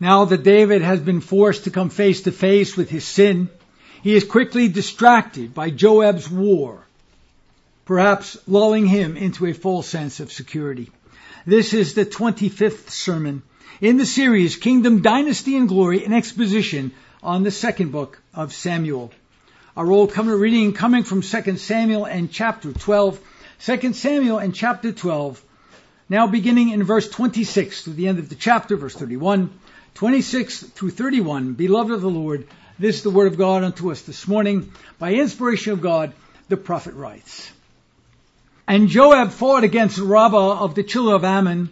Now that David has been forced to come face to face with his sin, he is quickly distracted by Joab's war, perhaps lulling him into a false sense of security. This is the 25th sermon in the series Kingdom, Dynasty, and Glory, an exposition on the second book of Samuel. Our Old Covenant reading coming from 2 Samuel and chapter 12. 2 Samuel and chapter 12. Now beginning in verse 26 to the end of the chapter, verse 31. 26 through 31. Beloved of the Lord, this is the word of God unto us this morning. By inspiration of God, the prophet writes. And Joab fought against Rabbah of the children of Ammon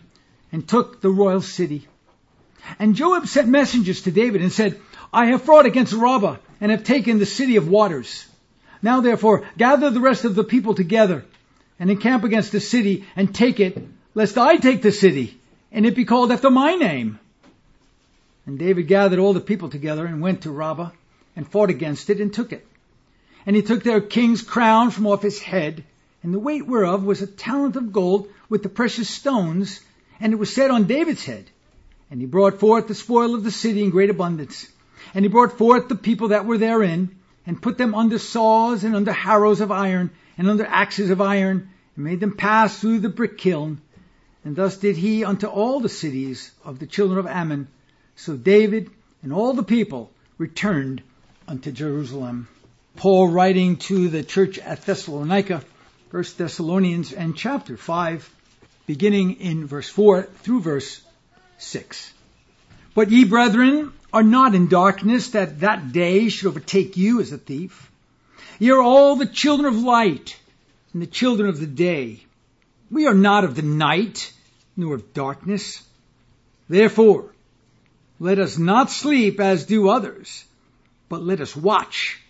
and took the royal city. And Joab sent messengers to David and said, I have fought against Rabbah and have taken the city of waters. Now therefore gather the rest of the people together and encamp against the city and take it, lest I take the city and it be called after my name. And David gathered all the people together and went to Rabbah and fought against it and took it. And he took their king's crown from off his head, and the weight whereof was a talent of gold with the precious stones, and it was set on David's head. And he brought forth the spoil of the city in great abundance. And he brought forth the people that were therein, and put them under saws and under harrows of iron, and under axes of iron, and made them pass through the brick kiln. And thus did he unto all the cities of the children of Ammon, so David and all the people returned unto Jerusalem. Paul writing to the church at Thessalonica, 1 Thessalonians and chapter 5, beginning in verse 4 through verse 6. But ye brethren are not in darkness that that day should overtake you as a thief. Ye are all the children of light and the children of the day. We are not of the night nor of darkness. Therefore, let us not sleep as do others, but let us watch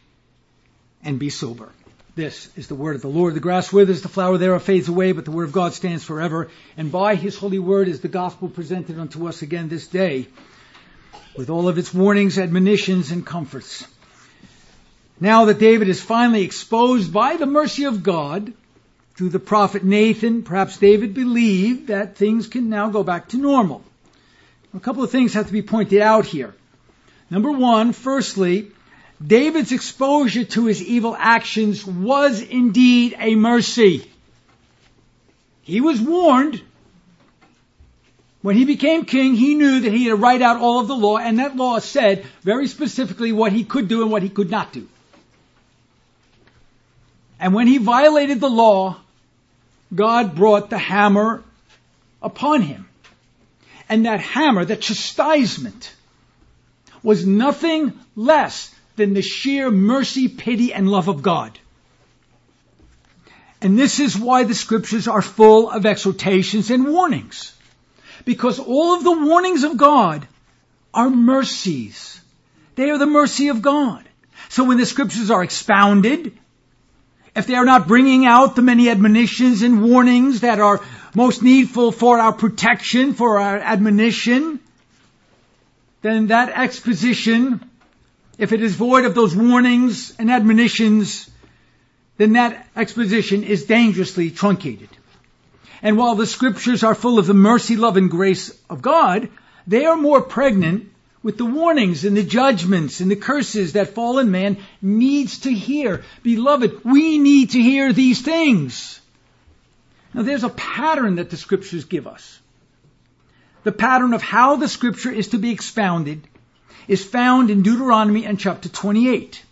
and be sober. This is the word of the Lord. The grass withers, the flower thereof fades away, but the word of God stands forever. And by his holy word is the gospel presented unto us again this day, with all of its warnings, admonitions, and comforts. Now that David is finally exposed by the mercy of God through the prophet Nathan, perhaps David believed that things can now go back to normal. A couple of things have to be pointed out here. Number one, firstly, David's exposure to his evil actions was indeed a mercy. He was warned. When he became king, he knew that he had to write out all of the law, and that law said very specifically what he could do and what he could not do. And when he violated the law, God brought the hammer upon him. And that hammer, that chastisement, was nothing less than the sheer mercy, pity, and love of God. And this is why the scriptures are full of exhortations and warnings. Because all of the warnings of God are mercies. They are the mercy of God. So when the scriptures are expounded, if they are not bringing out the many admonitions and warnings that are most needful for our protection, for our admonition, then that exposition, if it is void of those warnings and admonitions, then that exposition is dangerously truncated. And while the scriptures are full of the mercy, love, and grace of God, they are more pregnant with the warnings and the judgments and the curses that fallen man needs to hear. Beloved, we need to hear these things. Now there's a pattern that the scriptures give us. The pattern of how the scripture is to be expounded is found in Deuteronomy and chapter 28.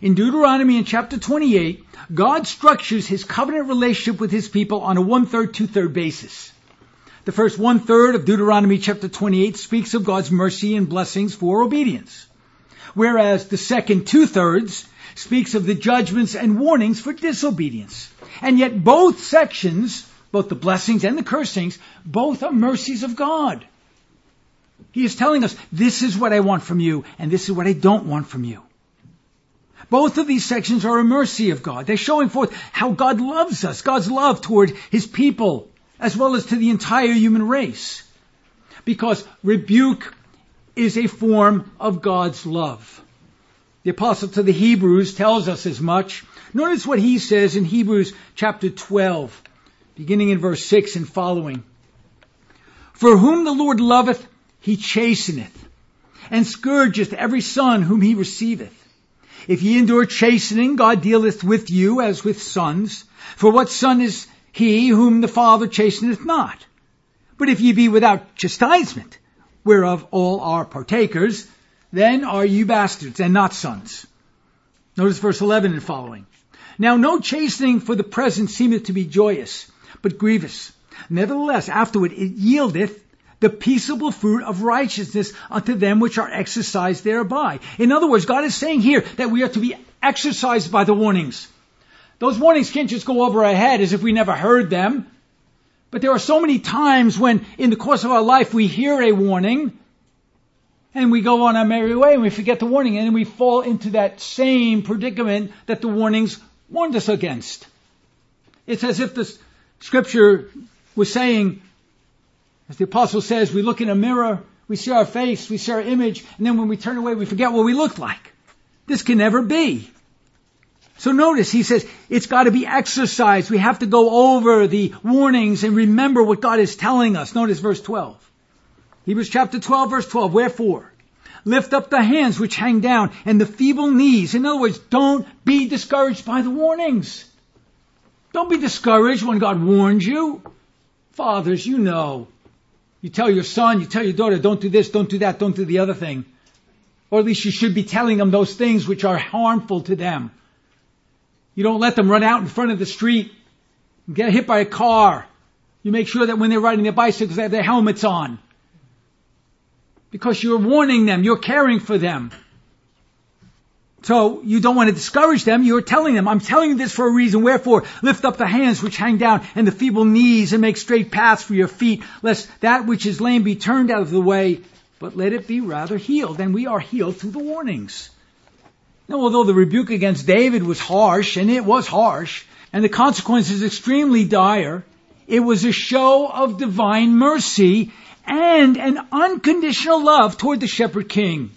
In Deuteronomy and chapter 28, God structures his covenant relationship with his people on a one-third, two-third basis. The first one-third of Deuteronomy chapter 28 speaks of God's mercy and blessings for obedience. Whereas the second two-thirds speaks of the judgments and warnings for disobedience. And yet both sections, both the blessings and the cursings, both are mercies of God. He is telling us, this is what I want from you, and this is what I don't want from you. Both of these sections are a mercy of God. They're showing forth how God loves us, God's love toward His people, as well as to the entire human race. Because rebuke is a form of God's love. The apostle to the Hebrews tells us as much. Notice what he says in Hebrews chapter 12, beginning in verse 6 and following. For whom the Lord loveth, he chasteneth, and scourgeth every son whom he receiveth. If ye endure chastening, God dealeth with you as with sons. For what son is he whom the Father chasteneth not? But if ye be without chastisement, whereof all are partakers, then are you bastards and not sons. Notice verse 11 and following. Now no chastening for the present seemeth to be joyous, but grievous. Nevertheless, afterward it yieldeth the peaceable fruit of righteousness unto them which are exercised thereby. In other words, God is saying here that we are to be exercised by the warnings. Those warnings can't just go over our head as if we never heard them. But there are so many times when in the course of our life we hear a warning and we go on our merry way and we forget the warning and then we fall into that same predicament that the warnings warned us against. It's as if the scripture was saying, as the apostle says, we look in a mirror, we see our face, we see our image, and then when we turn away, we forget what we look like. This can never be. So notice, he says, it's got to be exercised. We have to go over the warnings and remember what God is telling us. Notice verse 12. Hebrews chapter 12 verse 12. Wherefore? Lift up the hands which hang down and the feeble knees. In other words, don't be discouraged by the warnings. Don't be discouraged when God warns you. Fathers, you know. You tell your son, you tell your daughter, don't do this, don't do that, don't do the other thing. Or at least you should be telling them those things which are harmful to them. You don't let them run out in front of the street and get hit by a car. You make sure that when they're riding their bicycles, they have their helmets on. Because you're warning them, you're caring for them. So you don't want to discourage them. You're telling them, I'm telling you this for a reason. Wherefore, lift up the hands which hang down and the feeble knees and make straight paths for your feet, lest that which is lame be turned out of the way, but let it be rather healed. And we are healed through the warnings. Now, although the rebuke against David was harsh, and it was harsh, and the consequences extremely dire, it was a show of divine mercy and an unconditional love toward the shepherd king.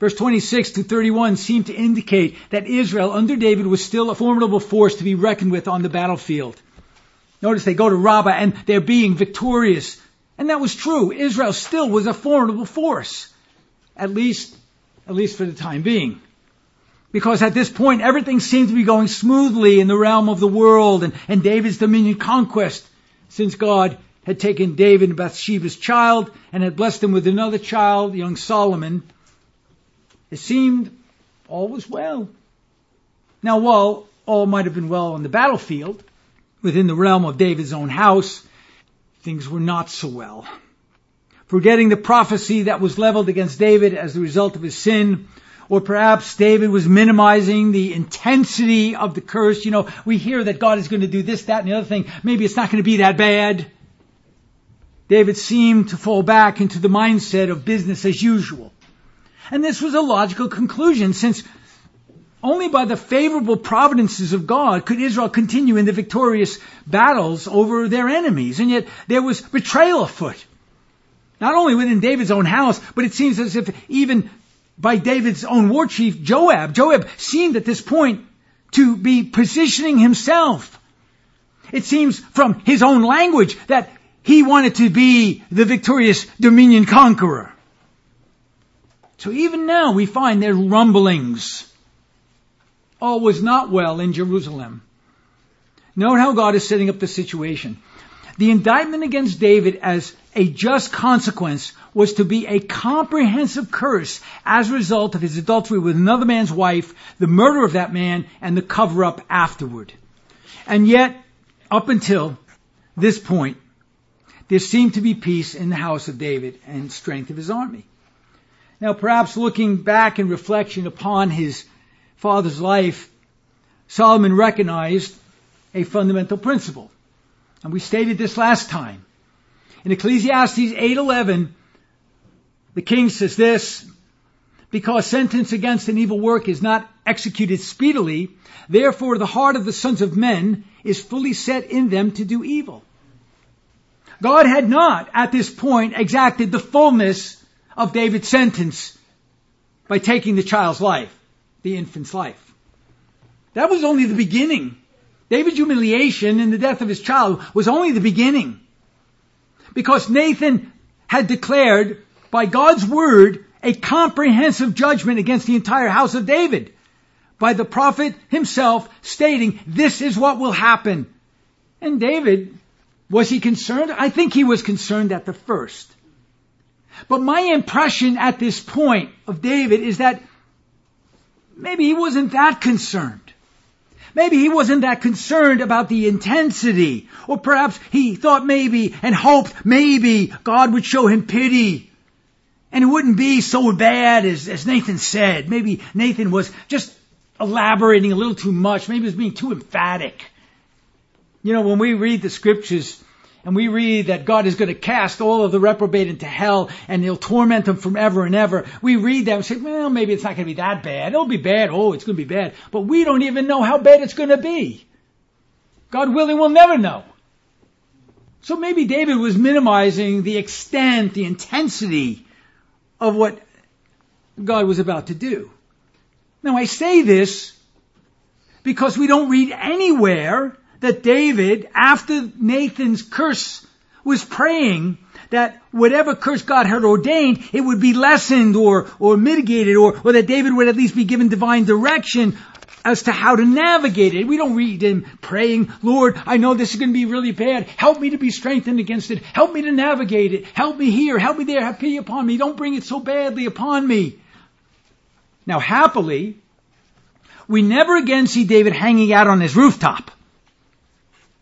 Verse 26 to 31 seem to indicate that Israel under David was still a formidable force to be reckoned with on the battlefield. Notice they go to Rabbah and they're being victorious. And that was true. Israel still was a formidable force. At least, at least for the time being. Because at this point everything seemed to be going smoothly in the realm of the world and, and David's dominion conquest since God had taken David and Bathsheba's child and had blessed him with another child, young Solomon. It seemed all was well. Now, while all might have been well on the battlefield, within the realm of David's own house, things were not so well. Forgetting the prophecy that was leveled against David as the result of his sin, or perhaps David was minimizing the intensity of the curse. You know, we hear that God is going to do this, that, and the other thing. Maybe it's not going to be that bad. David seemed to fall back into the mindset of business as usual. And this was a logical conclusion since only by the favorable providences of God could Israel continue in the victorious battles over their enemies. And yet there was betrayal afoot. Not only within David's own house, but it seems as if even by David's own war chief, Joab. Joab seemed at this point to be positioning himself. It seems from his own language that he wanted to be the victorious dominion conqueror. So even now we find there rumblings. All was not well in Jerusalem. Note how God is setting up the situation. The indictment against David as a just consequence was to be a comprehensive curse as a result of his adultery with another man's wife, the murder of that man, and the cover up afterward. And yet, up until this point, there seemed to be peace in the house of David and strength of his army. Now, perhaps looking back in reflection upon his father's life, Solomon recognized a fundamental principle. And we stated this last time. In Ecclesiastes 8:11, the king says this, because sentence against an evil work is not executed speedily, therefore the heart of the sons of men is fully set in them to do evil. God had not at this point exacted the fullness of David's sentence by taking the child's life, the infant's life. That was only the beginning. David's humiliation in the death of his child was only the beginning. Because Nathan had declared by God's word a comprehensive judgment against the entire house of David by the prophet himself stating this is what will happen. And David, was he concerned? I think he was concerned at the first. But my impression at this point of David is that maybe he wasn't that concerned. Maybe he wasn't that concerned about the intensity. Or perhaps he thought maybe and hoped maybe God would show him pity. And it wouldn't be so bad as, as Nathan said. Maybe Nathan was just elaborating a little too much. Maybe he was being too emphatic. You know, when we read the scriptures, and we read that God is going to cast all of the reprobate into hell and he'll torment them forever and ever. We read that and say, well, maybe it's not going to be that bad. It'll be bad. Oh, it's going to be bad. But we don't even know how bad it's going to be. God willing, we'll never know. So maybe David was minimizing the extent, the intensity of what God was about to do. Now I say this because we don't read anywhere that David, after Nathan's curse, was praying that whatever curse God had ordained, it would be lessened or, or mitigated or, or that David would at least be given divine direction as to how to navigate it. We don't read him praying, Lord, I know this is going to be really bad. Help me to be strengthened against it. Help me to navigate it. Help me here. Help me there. Have pity upon me. Don't bring it so badly upon me. Now, happily, we never again see David hanging out on his rooftop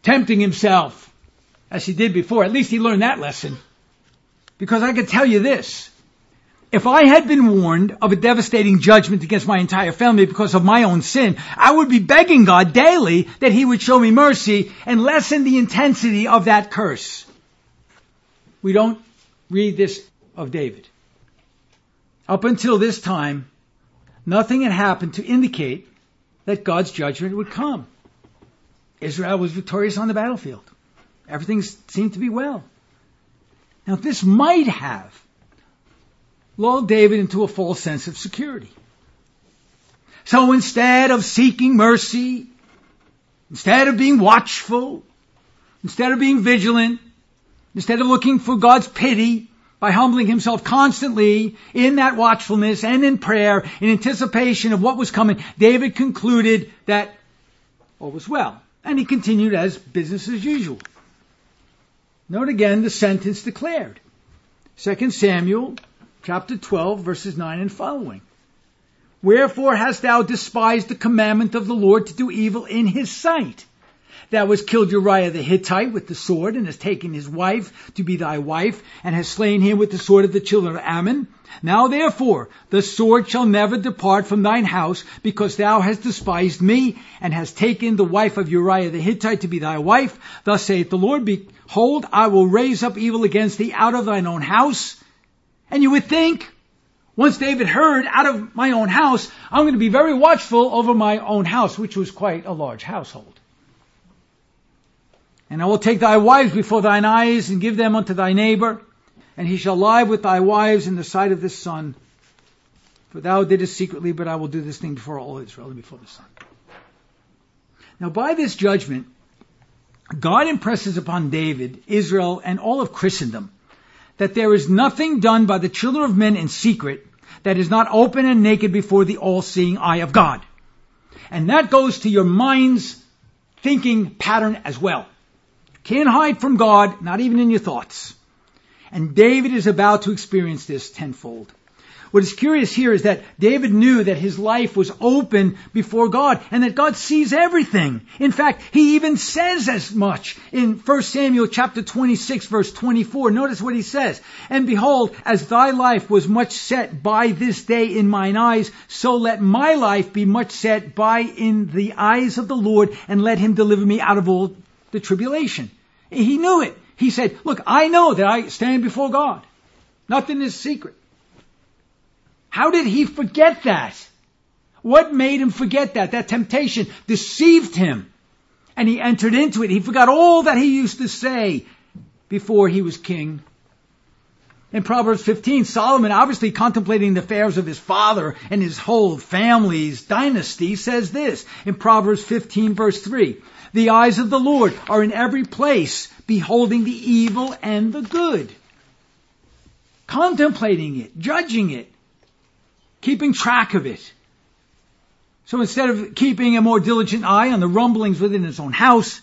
tempting himself as he did before. At least he learned that lesson. Because I can tell you this. If I had been warned of a devastating judgment against my entire family because of my own sin, I would be begging God daily that He would show me mercy and lessen the intensity of that curse. We don't read this of David. Up until this time, nothing had happened to indicate that God's judgment would come. Israel was victorious on the battlefield. Everything seemed to be well. Now, this might have lulled David into a false sense of security. So instead of seeking mercy, instead of being watchful, instead of being vigilant, instead of looking for God's pity by humbling himself constantly in that watchfulness and in prayer in anticipation of what was coming, David concluded that all was well. And he continued as business as usual. Note again the sentence declared. 2 Samuel chapter 12 verses 9 and following. Wherefore hast thou despised the commandment of the Lord to do evil in his sight? Thou hast killed Uriah the Hittite with the sword, and hast taken his wife to be thy wife, and hast slain him with the sword of the children of Ammon. Now therefore, the sword shall never depart from thine house, because thou hast despised me, and hast taken the wife of Uriah the Hittite to be thy wife. Thus saith the Lord, Behold, I will raise up evil against thee out of thine own house. And you would think, once David heard, out of my own house, I'm going to be very watchful over my own house, which was quite a large household. And I will take thy wives before thine eyes and give them unto thy neighbor, and he shall lie with thy wives in the sight of the sun. For thou didst secretly, but I will do this thing before all Israel and before the sun. Now by this judgment, God impresses upon David, Israel, and all of Christendom that there is nothing done by the children of men in secret that is not open and naked before the all-seeing eye of God. And that goes to your mind's thinking pattern as well. Can't hide from God, not even in your thoughts. And David is about to experience this tenfold. What is curious here is that David knew that his life was open before God and that God sees everything. In fact, he even says as much in 1 Samuel chapter 26 verse 24. Notice what he says. And behold, as thy life was much set by this day in mine eyes, so let my life be much set by in the eyes of the Lord and let him deliver me out of all the tribulation. He knew it. He said, look, I know that I stand before God. Nothing is secret. How did he forget that? What made him forget that? That temptation deceived him. And he entered into it. He forgot all that he used to say before he was king. In Proverbs 15, Solomon, obviously contemplating the affairs of his father and his whole family's dynasty, says this in Proverbs 15 verse 3. The eyes of the Lord are in every place, beholding the evil and the good. contemplating it, judging it, keeping track of it. So instead of keeping a more diligent eye on the rumblings within his own house,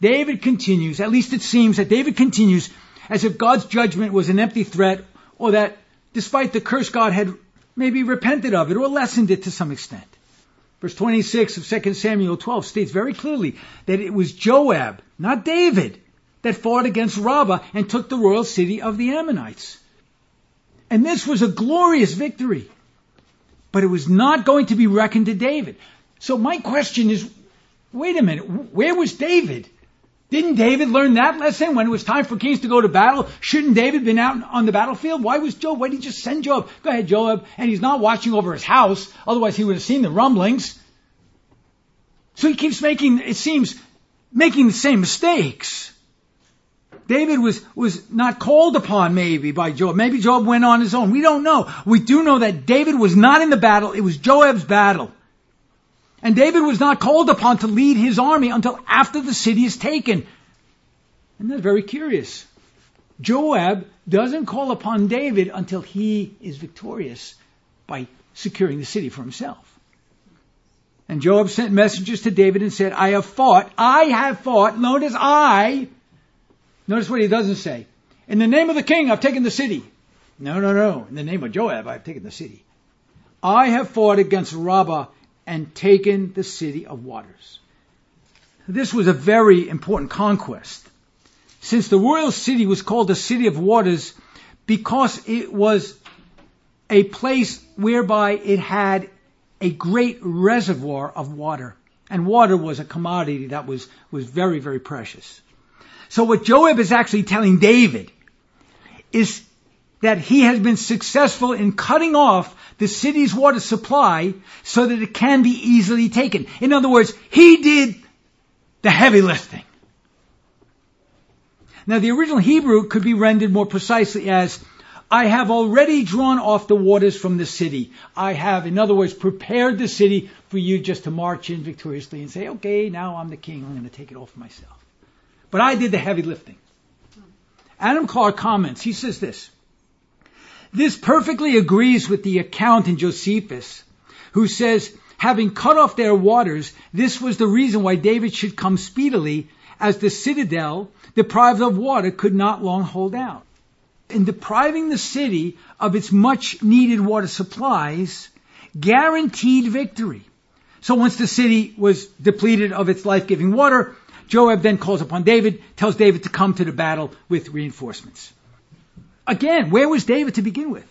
David continues, at least it seems that David continues as if God's judgment was an empty threat or that despite the curse God had maybe repented of it or lessened it to some extent. Verse 26 of 2 Samuel 12 states very clearly that it was Joab, not David, that fought against Rabbah and took the royal city of the Ammonites. And this was a glorious victory. But it was not going to be reckoned to David. So my question is, wait a minute, where was David? Didn't David learn that lesson when it was time for kings to go to battle? Shouldn't David been out on the battlefield? Why was Joab? Why did he just send Joab? Go ahead, Joab. And he's not watching over his house. Otherwise he would have seen the rumblings. So he keeps making, it seems, making the same mistakes. David was, was not called upon maybe by Joab. Maybe Joab went on his own. We don't know. We do know that David was not in the battle. It was Joab's battle. And David was not called upon to lead his army until after the city is taken. And that's very curious. Joab doesn't call upon David until he is victorious by securing the city for himself. And Joab sent messengers to David and said, I have fought, I have fought, notice I, notice what he doesn't say. In the name of the king, I've taken the city. No, no, no. In the name of Joab, I've taken the city. I have fought against Rabbah and taken the city of waters. This was a very important conquest. Since the royal city was called the city of waters because it was a place whereby it had a great reservoir of water. And water was a commodity that was, was very, very precious. So what Joab is actually telling David is that he has been successful in cutting off the city's water supply so that it can be easily taken. In other words, he did the heavy lifting. Now the original Hebrew could be rendered more precisely as, I have already drawn off the waters from the city. I have, in other words, prepared the city for you just to march in victoriously and say, okay, now I'm the king. I'm going to take it for myself. But I did the heavy lifting. Adam Clarke comments. He says this. This perfectly agrees with the account in Josephus, who says, having cut off their waters, this was the reason why David should come speedily, as the citadel, deprived of water, could not long hold out. In depriving the city of its much needed water supplies, guaranteed victory. So once the city was depleted of its life-giving water, Joab then calls upon David, tells David to come to the battle with reinforcements. Again, where was David to begin with?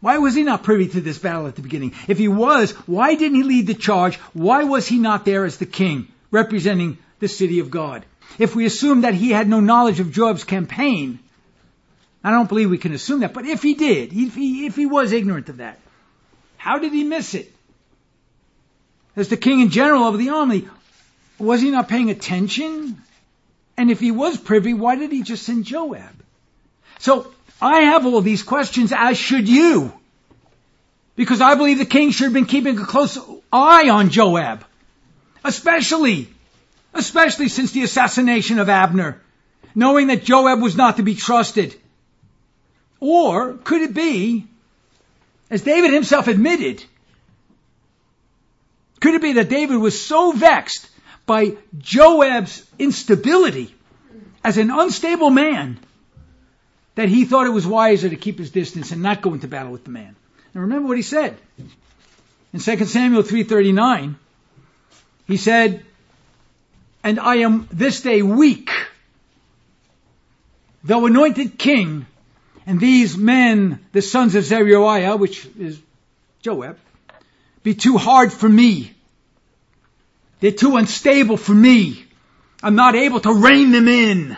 Why was he not privy to this battle at the beginning? If he was, why didn't he lead the charge? Why was he not there as the king, representing the city of God? If we assume that he had no knowledge of Joab's campaign, I don't believe we can assume that, but if he did, if he, if he was ignorant of that, how did he miss it? As the king and general of the army, was he not paying attention? And if he was privy, why did he just send Joab? So I have all these questions, as should you. Because I believe the king should have been keeping a close eye on Joab. Especially, especially since the assassination of Abner. Knowing that Joab was not to be trusted. Or could it be, as David himself admitted, could it be that David was so vexed by Joab's instability as an unstable man that he thought it was wiser to keep his distance and not go into battle with the man. And remember what he said. In 2 Samuel 3.39, he said, And I am this day weak, though anointed king, and these men, the sons of Zeruiah, which is Joab, be too hard for me. They're too unstable for me. I'm not able to rein them in.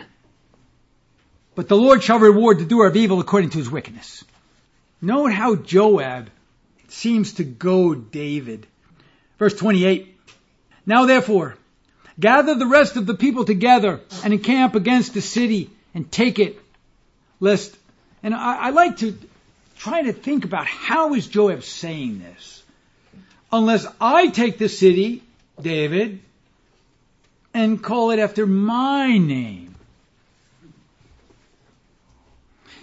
But the Lord shall reward the doer of evil according to his wickedness. Note how Joab seems to goad David. Verse 28. Now therefore, gather the rest of the people together and encamp against the city and take it, lest, and I, I like to try to think about how is Joab saying this? Unless I take the city, David, and call it after my name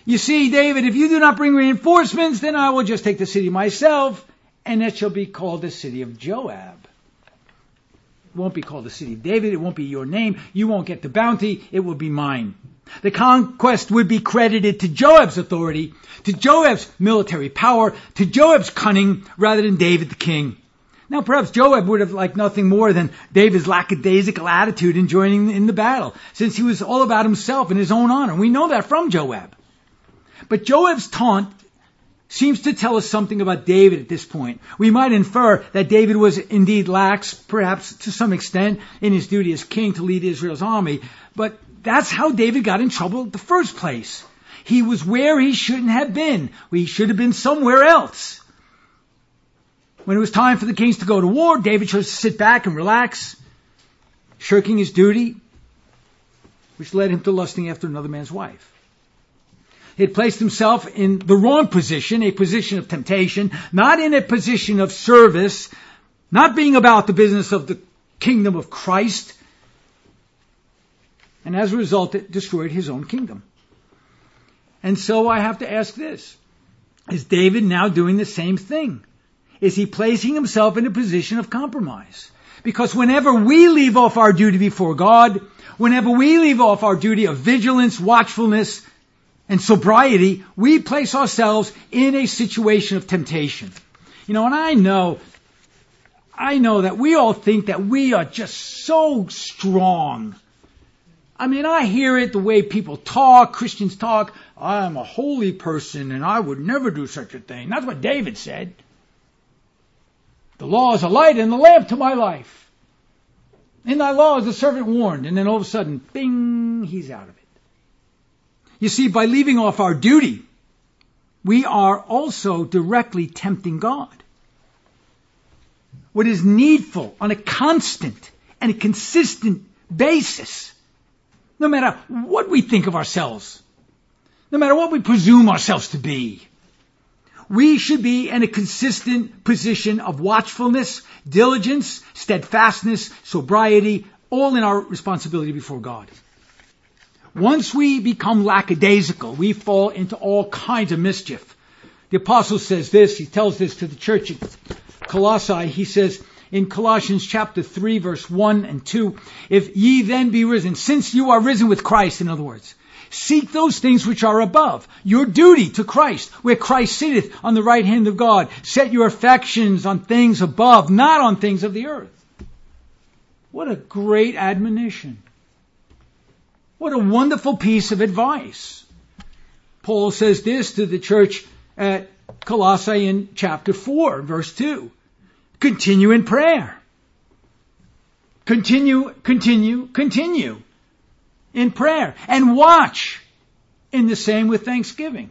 You see, David, if you do not bring reinforcements, then I will just take the city myself, and it shall be called the city of Joab. It won't be called the city of David. It won't be your name. You won't get the bounty. It will be mine. The conquest would be credited to Joab's authority, to Joab's military power, to Joab's cunning, rather than David the king. Now, perhaps Joab would have liked nothing more than David's lackadaisical attitude in joining in the battle, since he was all about himself and his own honor. We know that from Joab. But Joab's taunt seems to tell us something about David at this point. We might infer that David was indeed lax, perhaps to some extent, in his duty as king to lead Israel's army, but that's how David got in trouble in the first place. He was where he shouldn't have been. He should have been somewhere else. When it was time for the kings to go to war, David chose to sit back and relax, shirking his duty, which led him to lusting after another man's wife. He had placed himself in the wrong position, a position of temptation, not in a position of service, not being about the business of the kingdom of Christ. And as a result, it destroyed his own kingdom. And so I have to ask this. Is David now doing the same thing? is he placing himself in a position of compromise. Because whenever we leave off our duty before God, whenever we leave off our duty of vigilance, watchfulness, and sobriety, we place ourselves in a situation of temptation. You know, and I know, I know that we all think that we are just so strong. I mean, I hear it the way people talk, Christians talk. I'm a holy person and I would never do such a thing. That's what David said. The law is a light and a lamp to my life. In thy law is the servant warned. And then all of a sudden, bing, he's out of it. You see, by leaving off our duty, we are also directly tempting God. What is needful on a constant and a consistent basis, no matter what we think of ourselves, no matter what we presume ourselves to be, we should be in a consistent position of watchfulness, diligence, steadfastness, sobriety, all in our responsibility before God. Once we become lackadaisical, we fall into all kinds of mischief. The apostle says this, he tells this to the church in Colossae, he says in Colossians chapter 3 verse 1 and 2, if ye then be risen, since you are risen with Christ, in other words, Seek those things which are above. Your duty to Christ, where Christ sitteth on the right hand of God. Set your affections on things above, not on things of the earth. What a great admonition. What a wonderful piece of advice. Paul says this to the church at Colossae in chapter 4, verse 2. Continue in prayer. Continue, continue, continue in prayer and watch in the same with thanksgiving.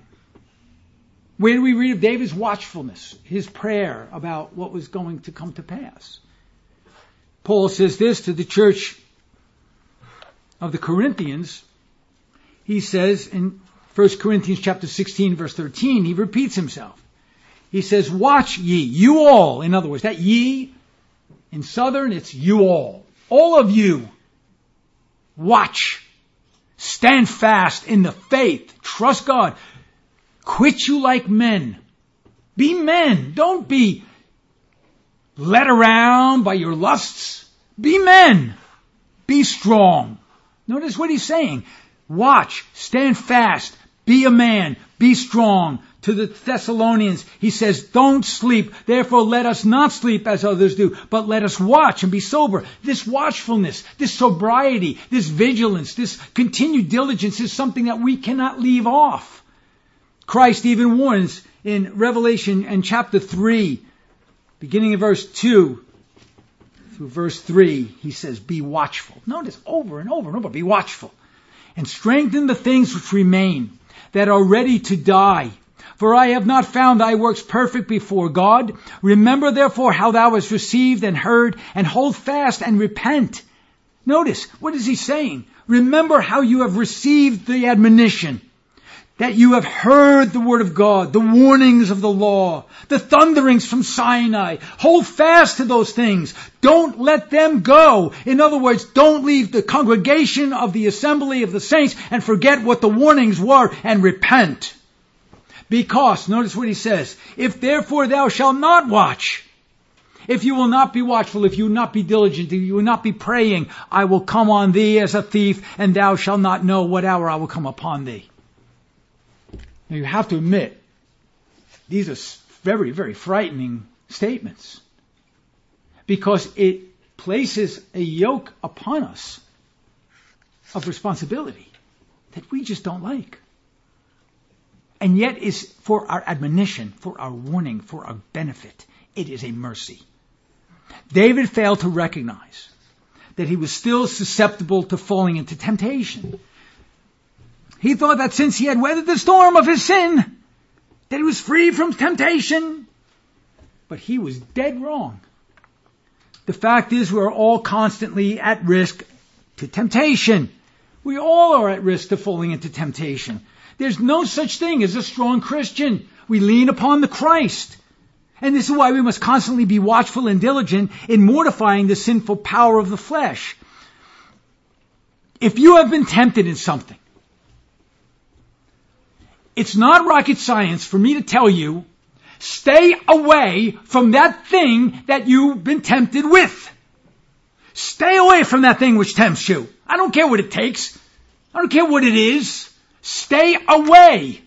Where do we read of David's watchfulness, his prayer about what was going to come to pass? Paul says this to the church of the Corinthians. He says in 1 Corinthians chapter 16 verse 13, he repeats himself. He says, watch ye, you all. In other words, that ye, in southern, it's you all. All of you. Watch Stand fast in the faith. Trust God. Quit you like men. Be men. Don't be led around by your lusts. Be men. Be strong. Notice what he's saying. Watch. Stand fast. Be a man. Be strong to the Thessalonians, he says, don't sleep. Therefore let us not sleep as others do, but let us watch and be sober. This watchfulness, this sobriety, this vigilance, this continued diligence is something that we cannot leave off. Christ even warns in Revelation and chapter 3, beginning in verse 2 through verse 3, he says, be watchful. Notice over and over and over, be watchful. And strengthen the things which remain that are ready to die for I have not found thy works perfect before God. Remember therefore how thou hast received and heard, and hold fast and repent. Notice, what is he saying? Remember how you have received the admonition that you have heard the word of God, the warnings of the law, the thunderings from Sinai. Hold fast to those things. Don't let them go. In other words, don't leave the congregation of the assembly of the saints and forget what the warnings were and repent. Because, notice what he says, if therefore thou shalt not watch, if you will not be watchful, if you will not be diligent, if you will not be praying, I will come on thee as a thief, and thou shalt not know what hour I will come upon thee. Now you have to admit, these are very, very frightening statements. Because it places a yoke upon us of responsibility that we just don't like. And yet is for our admonition, for our warning, for our benefit. It is a mercy. David failed to recognize that he was still susceptible to falling into temptation. He thought that since he had weathered the storm of his sin, that he was free from temptation. But he was dead wrong. The fact is we're all constantly at risk to temptation. We all are at risk to falling into temptation. There's no such thing as a strong Christian. We lean upon the Christ. And this is why we must constantly be watchful and diligent in mortifying the sinful power of the flesh. If you have been tempted in something, it's not rocket science for me to tell you, stay away from that thing that you've been tempted with. Stay away from that thing which tempts you. I don't care what it takes. I don't care what it is. Stay away,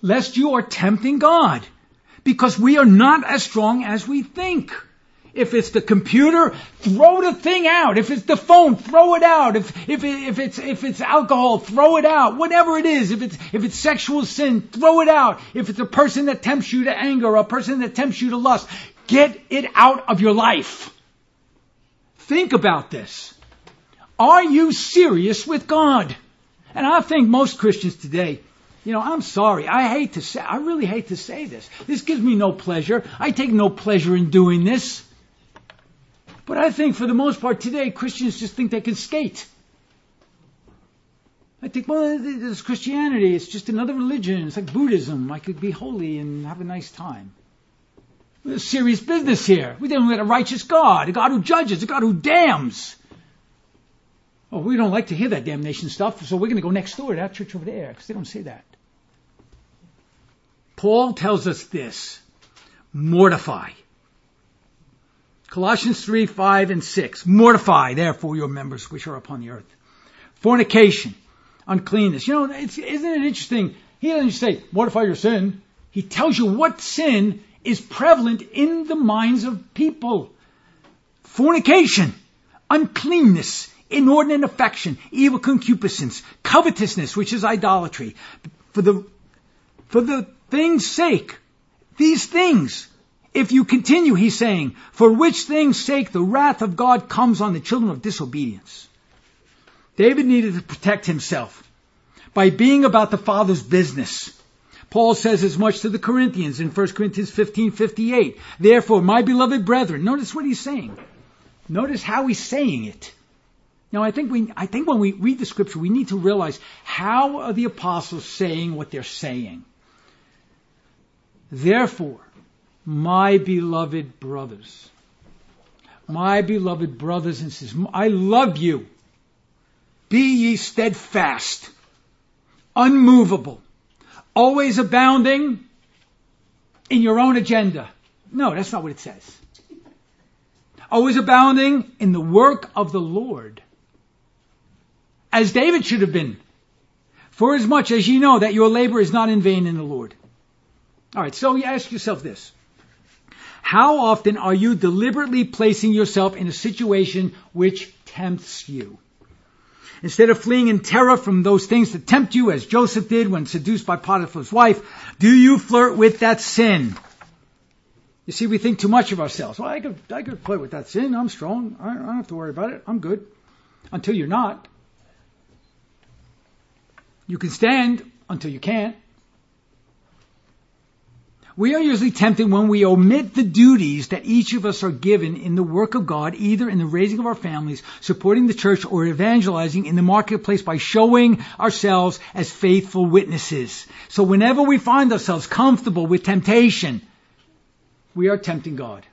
lest you are tempting God because we are not as strong as we think. If it's the computer, throw the thing out. If it's the phone, throw it out. If, if, if it's, if it's alcohol, throw it out. Whatever it is, if it's, if it's sexual sin, throw it out. If it's a person that tempts you to anger, a person that tempts you to lust, get it out of your life. Think about this. Are you serious with God? And I think most Christians today you know, I'm sorry. I hate to say, I really hate to say this. This gives me no pleasure. I take no pleasure in doing this. But I think for the most part today, Christians just think they can skate. I think, well, this Christianity. It's just another religion. It's like Buddhism. I could be holy and have a nice time. There's serious business here. We're dealing with a righteous God, a God who judges, a God who damns. Oh, we don't like to hear that damnation stuff, so we're going to go next door to that church over there, because they don't say that. Paul tells us this mortify. Colossians 3, 5, and 6. Mortify, therefore, your members which are upon the earth. Fornication, uncleanness. You know, isn't it interesting? He doesn't say, mortify your sin. He tells you what sin is prevalent in the minds of people. Fornication, uncleanness, inordinate affection, evil concupiscence, covetousness, which is idolatry. For the, for the things' sake, these things, if you continue, he's saying, for which things' sake the wrath of God comes on the children of disobedience. David needed to protect himself by being about the Father's business. Paul says as much to the Corinthians in 1 Corinthians 15, 58. Therefore, my beloved brethren, notice what he's saying. Notice how he's saying it. Now, I think we, I think when we read the scripture, we need to realize how are the apostles saying what they're saying. Therefore, my beloved brothers, my beloved brothers and sisters, I love you. Be ye steadfast, unmovable, always abounding in your own agenda. No, that's not what it says. Always abounding in the work of the Lord, as David should have been. For as much as ye know that your labor is not in vain in the Lord. All right, so you ask yourself this. How often are you deliberately placing yourself in a situation which tempts you? Instead of fleeing in terror from those things that tempt you, as Joseph did when seduced by Potiphar's wife, do you flirt with that sin? You see, we think too much of ourselves. Well, I could, I could play with that sin. I'm strong. I don't have to worry about it. I'm good. Until you're not. You can stand until you can't. We are usually tempted when we omit the duties that each of us are given in the work of God, either in the raising of our families, supporting the church, or evangelizing in the marketplace by showing ourselves as faithful witnesses. So whenever we find ourselves comfortable with temptation, we are tempting God.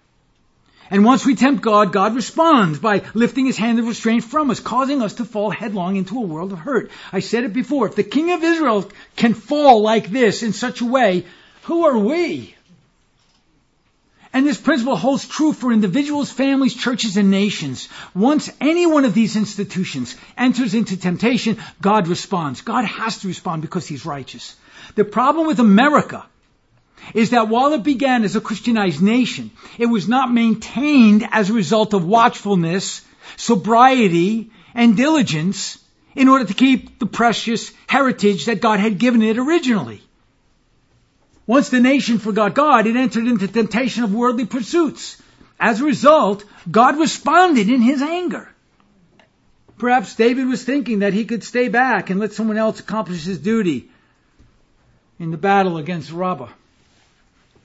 And once we tempt God, God responds by lifting his hand of restraint from us, causing us to fall headlong into a world of hurt. I said it before, if the king of Israel can fall like this in such a way, who are we? And this principle holds true for individuals, families, churches, and nations. Once any one of these institutions enters into temptation, God responds. God has to respond because He's righteous. The problem with America is that while it began as a Christianized nation, it was not maintained as a result of watchfulness, sobriety, and diligence in order to keep the precious heritage that God had given it originally. Once the nation forgot God, it entered into temptation of worldly pursuits. As a result, God responded in his anger. Perhaps David was thinking that he could stay back and let someone else accomplish his duty in the battle against Rabbah.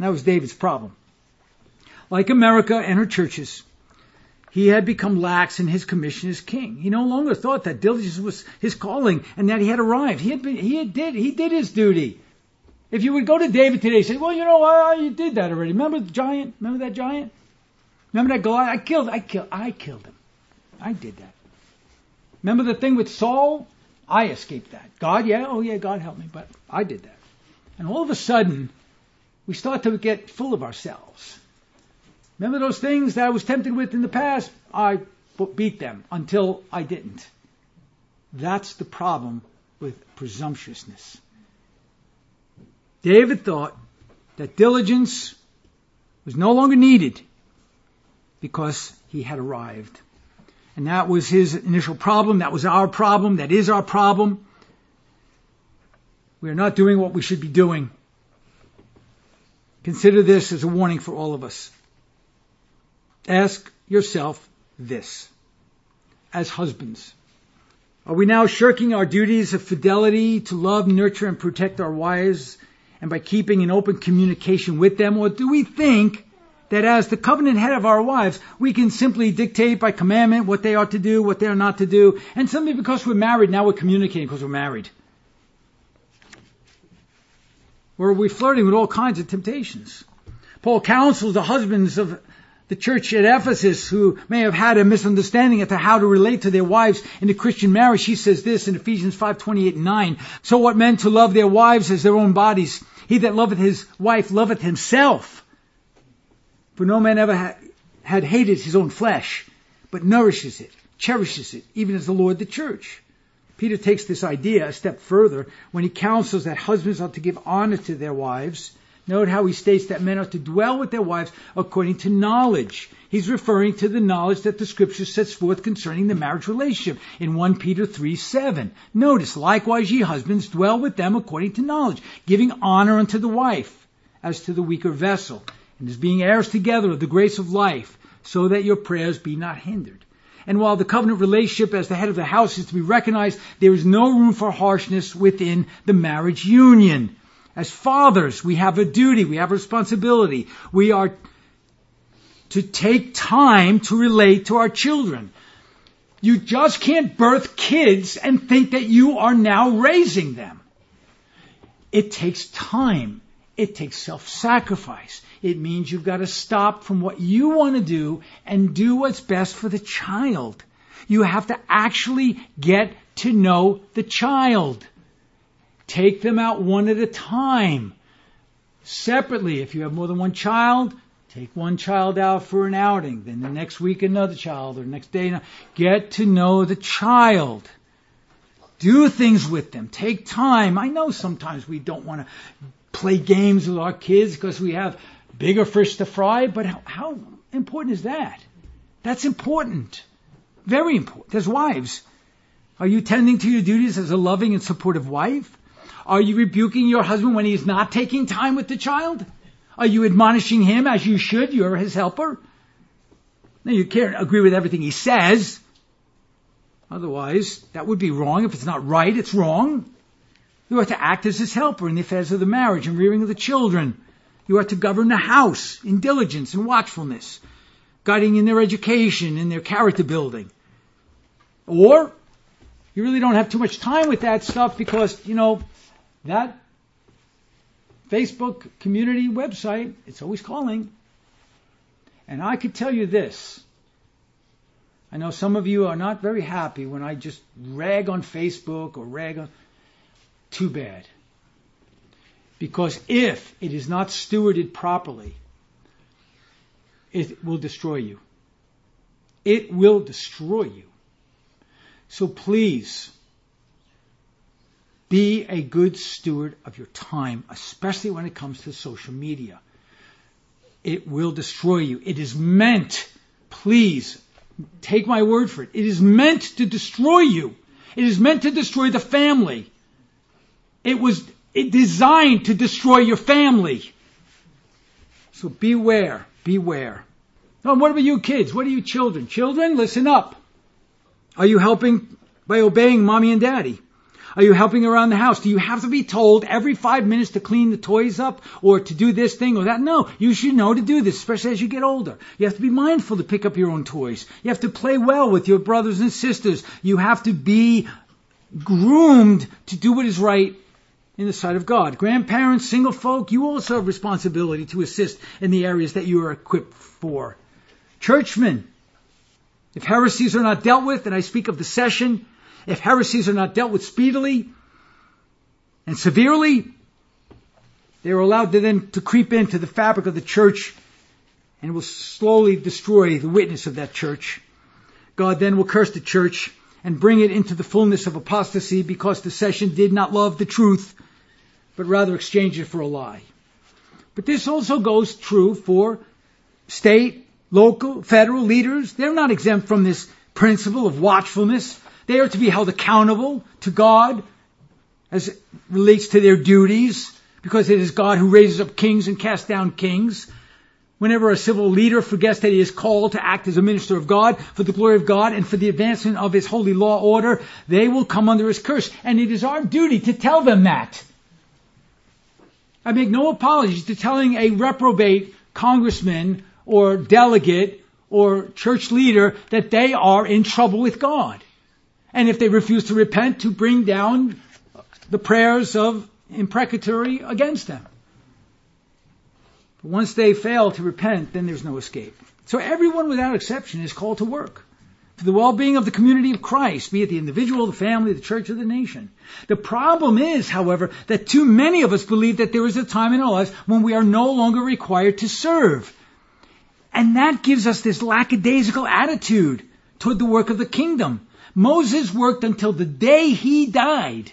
That was David's problem. Like America and her churches, he had become lax in his commission as king. He no longer thought that diligence was his calling and that he had arrived. He had been, he had did, he did his duty. If you would go to David today and say, well, you know, I, you did that already. Remember the giant? Remember that giant? Remember that Goliath? I killed, I killed, I killed him. I did that. Remember the thing with Saul? I escaped that. God, yeah, oh yeah, God helped me, but I did that. And all of a sudden, we start to get full of ourselves. Remember those things that I was tempted with in the past? I beat them until I didn't. That's the problem with presumptuousness. David thought that diligence was no longer needed because he had arrived. And that was his initial problem. That was our problem. That is our problem. We are not doing what we should be doing. Consider this as a warning for all of us. Ask yourself this. As husbands, are we now shirking our duties of fidelity to love, nurture, and protect our wives and by keeping an open communication with them? Or do we think that as the covenant head of our wives, we can simply dictate by commandment what they are to do, what they are not to do, and simply because we're married, now we're communicating because we're married? Or are we flirting with all kinds of temptations? Paul counsels the husbands of the church at Ephesus who may have had a misunderstanding as to how to relate to their wives in a Christian marriage. She says this in Ephesians 5, 28 and 9. So what men to love their wives as their own bodies. He that loveth his wife loveth himself. For no man ever ha- had hated his own flesh, but nourishes it, cherishes it, even as the Lord the church. Peter takes this idea a step further when he counsels that husbands ought to give honor to their wives Note how he states that men are to dwell with their wives according to knowledge. He's referring to the knowledge that the scripture sets forth concerning the marriage relationship in 1 Peter 3 7. Notice, likewise ye husbands dwell with them according to knowledge, giving honor unto the wife as to the weaker vessel, and as being heirs together of the grace of life, so that your prayers be not hindered. And while the covenant relationship as the head of the house is to be recognized, there is no room for harshness within the marriage union. As fathers, we have a duty, we have a responsibility. We are to take time to relate to our children. You just can't birth kids and think that you are now raising them. It takes time. It takes self-sacrifice. It means you've got to stop from what you want to do and do what's best for the child. You have to actually get to know the child. Take them out one at a time. Separately, if you have more than one child, take one child out for an outing. Then the next week another child, or next day. Get to know the child. Do things with them. Take time. I know sometimes we don't want to play games with our kids because we have bigger fish to fry, but how, how important is that? That's important. Very important. As wives, are you tending to your duties as a loving and supportive wife? Are you rebuking your husband when he's not taking time with the child? Are you admonishing him as you should? You're his helper. Now you can't agree with everything he says. Otherwise, that would be wrong. If it's not right, it's wrong. You are to act as his helper in the affairs of the marriage and rearing of the children. You are to govern the house in diligence and watchfulness, guiding in their education and their character building. Or you really don't have too much time with that stuff because, you know, that Facebook community website, it's always calling. And I could tell you this. I know some of you are not very happy when I just rag on Facebook or rag on. Too bad. Because if it is not stewarded properly, it will destroy you. It will destroy you. So please, be a good steward of your time, especially when it comes to social media. It will destroy you. It is meant, please, take my word for it, it is meant to destroy you. It is meant to destroy the family. It was designed to destroy your family. So beware, beware. Now, what about you kids? What are you children? Children, listen up. Are you helping by obeying mommy and daddy? Are you helping around the house? Do you have to be told every five minutes to clean the toys up or to do this thing or that? No, you should know to do this, especially as you get older. You have to be mindful to pick up your own toys. You have to play well with your brothers and sisters. You have to be groomed to do what is right in the sight of God. Grandparents, single folk, you also have responsibility to assist in the areas that you are equipped for. Churchmen, if heresies are not dealt with, and I speak of the session, if heresies are not dealt with speedily and severely, they are allowed to then to creep into the fabric of the church and will slowly destroy the witness of that church. God then will curse the church and bring it into the fullness of apostasy because the session did not love the truth but rather exchanged it for a lie. But this also goes true for state, local, federal leaders. They're not exempt from this principle of watchfulness. They are to be held accountable to God as it relates to their duties because it is God who raises up kings and casts down kings. Whenever a civil leader forgets that he is called to act as a minister of God for the glory of God and for the advancement of his holy law order, they will come under his curse. And it is our duty to tell them that. I make no apologies to telling a reprobate congressman or delegate or church leader that they are in trouble with God. And if they refuse to repent, to bring down the prayers of imprecatory against them. But once they fail to repent, then there's no escape. So everyone without exception is called to work for the well-being of the community of Christ, be it the individual, the family, the church, or the nation. The problem is, however, that too many of us believe that there is a time in our lives when we are no longer required to serve. And that gives us this lackadaisical attitude toward the work of the kingdom. Moses worked until the day he died.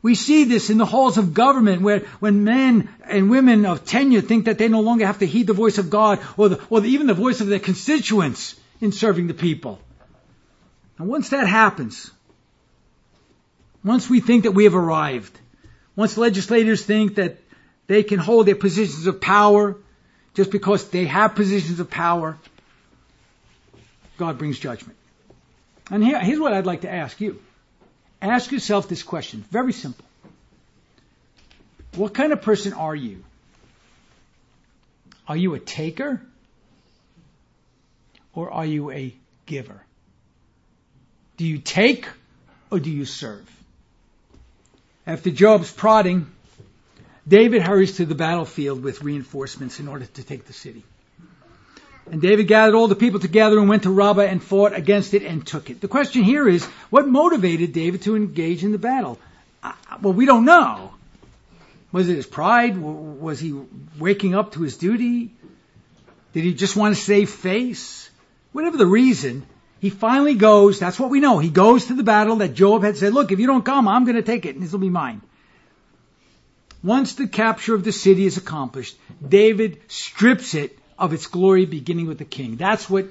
We see this in the halls of government where when men and women of tenure think that they no longer have to heed the voice of God or, the, or even the voice of their constituents in serving the people. And once that happens, once we think that we have arrived, once legislators think that they can hold their positions of power just because they have positions of power, God brings judgment. And here, here's what I'd like to ask you. Ask yourself this question. Very simple. What kind of person are you? Are you a taker? Or are you a giver? Do you take or do you serve? After Joab's prodding, David hurries to the battlefield with reinforcements in order to take the city. And David gathered all the people together and went to Rabbah and fought against it and took it. The question here is, what motivated David to engage in the battle? Uh, well, we don't know. Was it his pride? Was he waking up to his duty? Did he just want to save face? Whatever the reason, he finally goes, that's what we know. He goes to the battle that Joab had said, look, if you don't come, I'm going to take it and this will be mine. Once the capture of the city is accomplished, David strips it of its glory beginning with the king. That's what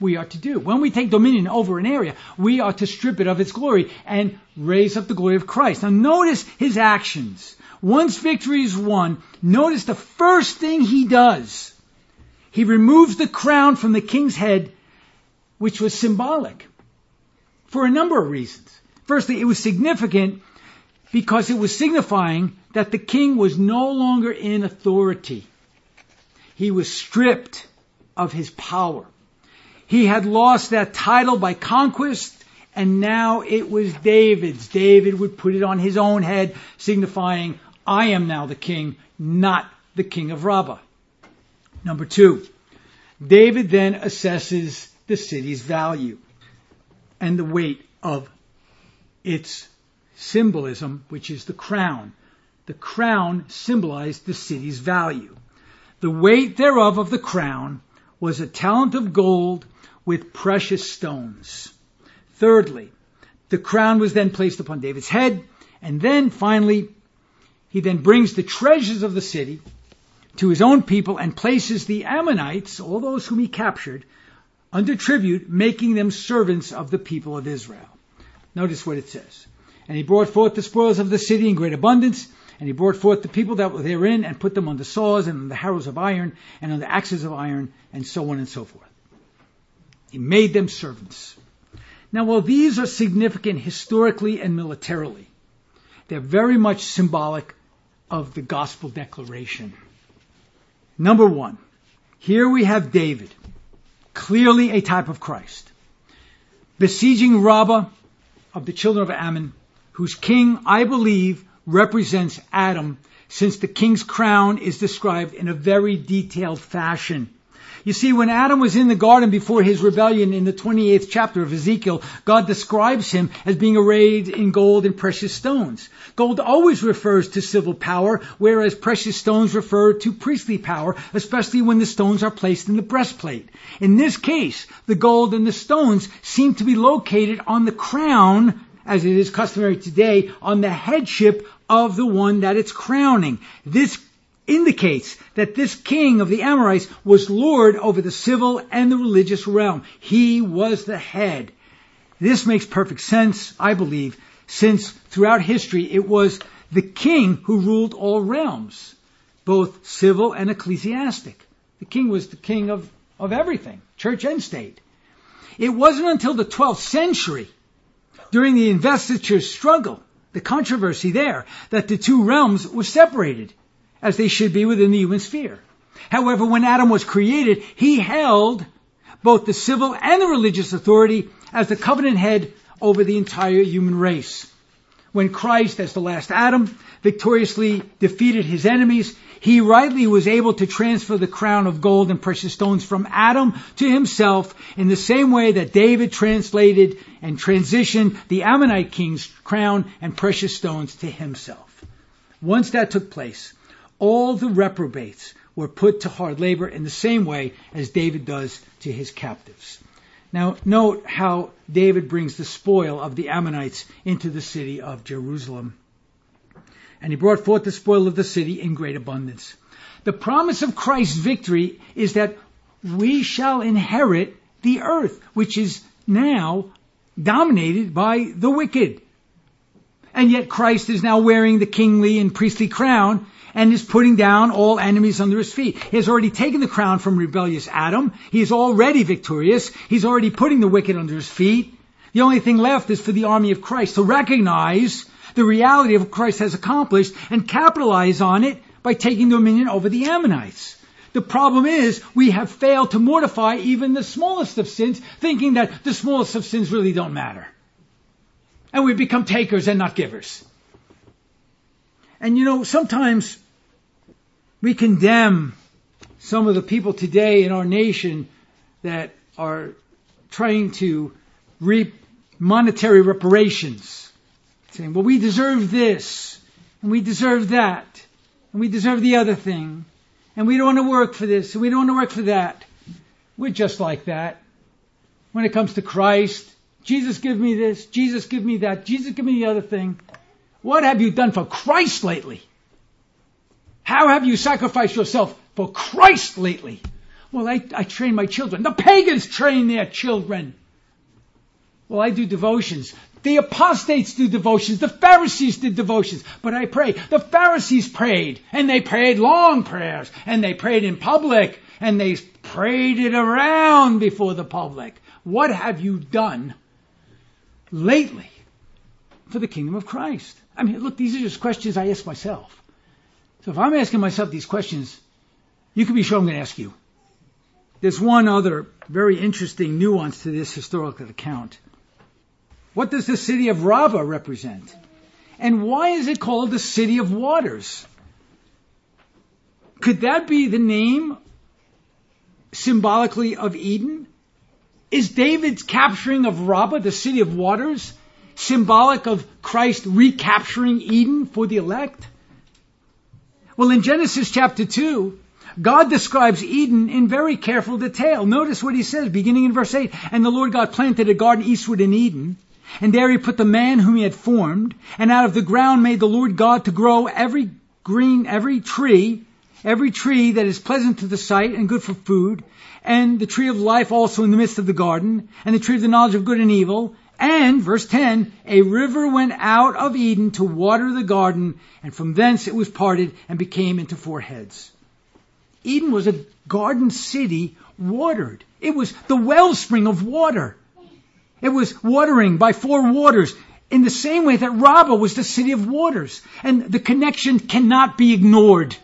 we are to do. When we take dominion over an area, we are to strip it of its glory and raise up the glory of Christ. Now notice his actions. Once victory is won, notice the first thing he does. He removes the crown from the king's head which was symbolic for a number of reasons. Firstly, it was significant because it was signifying that the king was no longer in authority. He was stripped of his power. He had lost that title by conquest, and now it was David's. David would put it on his own head, signifying, I am now the king, not the king of Rabbah. Number two, David then assesses the city's value and the weight of its symbolism, which is the crown. The crown symbolized the city's value. The weight thereof of the crown was a talent of gold with precious stones. Thirdly, the crown was then placed upon David's head, and then finally, he then brings the treasures of the city to his own people and places the Ammonites, all those whom he captured, under tribute, making them servants of the people of Israel. Notice what it says. And he brought forth the spoils of the city in great abundance, and he brought forth the people that were therein, and put them on the saws, and on the harrows of iron, and on the axes of iron, and so on and so forth. He made them servants. Now, while these are significant historically and militarily, they're very much symbolic of the gospel declaration. Number one, here we have David, clearly a type of Christ, besieging Rabbah of the children of Ammon, whose king, I believe, represents Adam, since the king's crown is described in a very detailed fashion. You see, when Adam was in the garden before his rebellion in the 28th chapter of Ezekiel, God describes him as being arrayed in gold and precious stones. Gold always refers to civil power, whereas precious stones refer to priestly power, especially when the stones are placed in the breastplate. In this case, the gold and the stones seem to be located on the crown as it is customary today, on the headship of the one that it's crowning. This indicates that this king of the Amorites was lord over the civil and the religious realm. He was the head. This makes perfect sense, I believe, since throughout history it was the king who ruled all realms, both civil and ecclesiastic. The king was the king of, of everything, church and state. It wasn't until the 12th century, during the investiture struggle, the controversy there, that the two realms were separated as they should be within the human sphere. However, when Adam was created, he held both the civil and the religious authority as the covenant head over the entire human race. When Christ, as the last Adam, victoriously defeated his enemies, he rightly was able to transfer the crown of gold and precious stones from Adam to himself in the same way that David translated and transitioned the Ammonite king's crown and precious stones to himself. Once that took place, all the reprobates were put to hard labor in the same way as David does to his captives. Now, note how David brings the spoil of the Ammonites into the city of Jerusalem. And he brought forth the spoil of the city in great abundance. The promise of Christ's victory is that we shall inherit the earth, which is now dominated by the wicked. And yet Christ is now wearing the kingly and priestly crown and is putting down all enemies under his feet. He has already taken the crown from rebellious Adam. He is already victorious. He's already putting the wicked under his feet. The only thing left is for the army of Christ to recognize the reality of what Christ has accomplished and capitalize on it by taking dominion over the Ammonites. The problem is we have failed to mortify even the smallest of sins, thinking that the smallest of sins really don't matter. And we become takers and not givers. And you know, sometimes we condemn some of the people today in our nation that are trying to reap monetary reparations, saying, well, we deserve this, and we deserve that, and we deserve the other thing, and we don't want to work for this, and we don't want to work for that. We're just like that. When it comes to Christ, Jesus give me this, Jesus give me that, Jesus give me the other thing. What have you done for Christ lately? How have you sacrificed yourself for Christ lately? Well, I, I train my children. The pagans train their children. Well, I do devotions. The apostates do devotions. The Pharisees did devotions. But I pray. The Pharisees prayed, and they prayed long prayers, and they prayed in public, and they prayed it around before the public. What have you done lately for the kingdom of Christ? I mean, look, these are just questions I ask myself. So if I'm asking myself these questions, you can be sure I'm going to ask you. There's one other very interesting nuance to this historical account. What does the city of Rabbah represent? And why is it called the city of waters? Could that be the name symbolically of Eden? Is David's capturing of Rabbah, the city of waters, symbolic of Christ recapturing Eden for the elect? Well, in Genesis chapter 2, God describes Eden in very careful detail. Notice what he says, beginning in verse 8. And the Lord God planted a garden eastward in Eden, and there he put the man whom he had formed, and out of the ground made the Lord God to grow every green, every tree, every tree that is pleasant to the sight and good for food, and the tree of life also in the midst of the garden, and the tree of the knowledge of good and evil, and, verse 10, a river went out of Eden to water the garden, and from thence it was parted and became into four heads. Eden was a garden city watered. It was the wellspring of water. It was watering by four waters in the same way that Rabbah was the city of waters. And the connection cannot be ignored.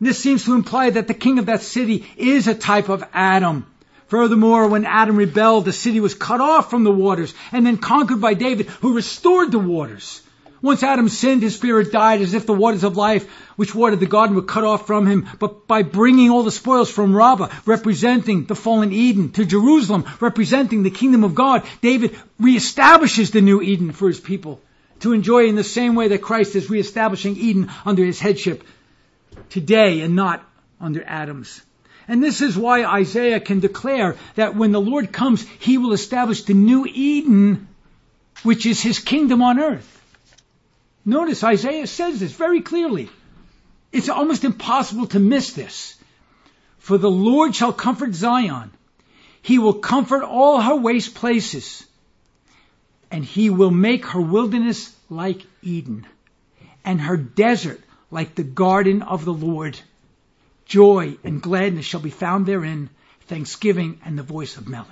This seems to imply that the king of that city is a type of Adam. Furthermore, when Adam rebelled, the city was cut off from the waters and then conquered by David, who restored the waters. Once Adam sinned, his spirit died as if the waters of life which watered the garden were cut off from him. But by bringing all the spoils from Rabbah, representing the fallen Eden, to Jerusalem, representing the kingdom of God, David reestablishes the new Eden for his people to enjoy in the same way that Christ is reestablishing Eden under his headship today and not under Adam's. And this is why Isaiah can declare that when the Lord comes, he will establish the new Eden, which is his kingdom on earth. Notice Isaiah says this very clearly. It's almost impossible to miss this. For the Lord shall comfort Zion. He will comfort all her waste places. And he will make her wilderness like Eden, and her desert like the garden of the Lord. Joy and gladness shall be found therein, thanksgiving and the voice of melody.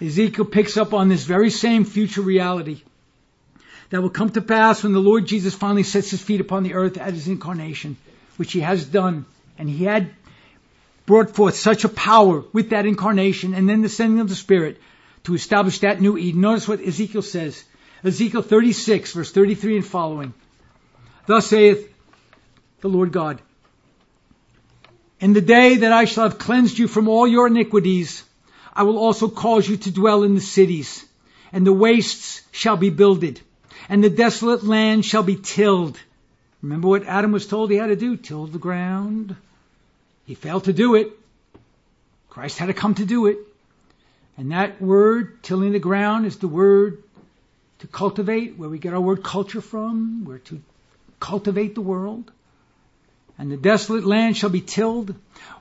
Ezekiel picks up on this very same future reality that will come to pass when the Lord Jesus finally sets his feet upon the earth at his incarnation, which he has done. And he had brought forth such a power with that incarnation and then the sending of the Spirit to establish that new Eden. Notice what Ezekiel says. Ezekiel 36, verse 33 and following. Thus saith the Lord God, In the day that I shall have cleansed you from all your iniquities, I will also cause you to dwell in the cities, and the wastes shall be builded and the desolate land shall be tilled. Remember what Adam was told he had to do? Till the ground. He failed to do it. Christ had to come to do it. And that word, tilling the ground, is the word to cultivate, where we get our word culture from. We're to cultivate the world. And the desolate land shall be tilled,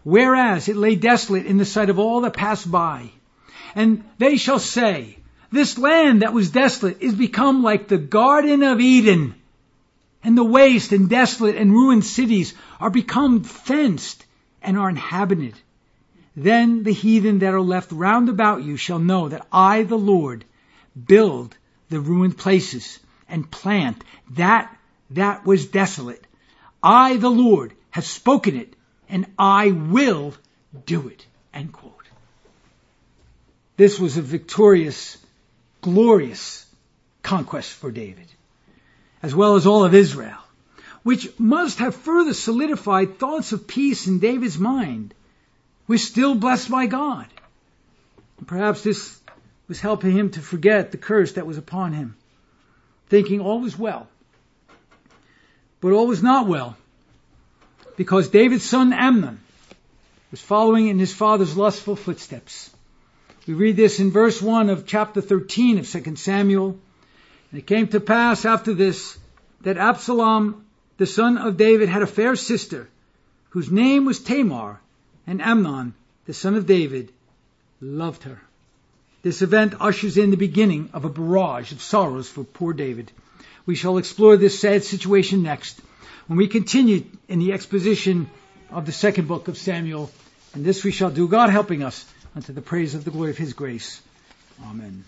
whereas it lay desolate in the sight of all that pass by. And they shall say, this land that was desolate is become like the Garden of Eden. And the waste and desolate and ruined cities are become fenced and are inhabited. Then the heathen that are left round about you shall know that I, the Lord, build the ruined places and plant that that was desolate. I, the Lord, have spoken it and I will do it. End quote. This was a victorious glorious conquest for David, as well as all of Israel, which must have further solidified thoughts of peace in David's mind. We're still blessed by God. And perhaps this was helping him to forget the curse that was upon him, thinking all was well. But all was not well, because David's son Amnon was following in his father's lustful footsteps. We read this in verse 1 of chapter 13 of 2 Samuel. And it came to pass after this that Absalom, the son of David, had a fair sister, whose name was Tamar, and Amnon, the son of David, loved her. This event ushers in the beginning of a barrage of sorrows for poor David. We shall explore this sad situation next when we continue in the exposition of the second book of Samuel. And this we shall do, God helping us unto the praise of the glory of his grace. Amen.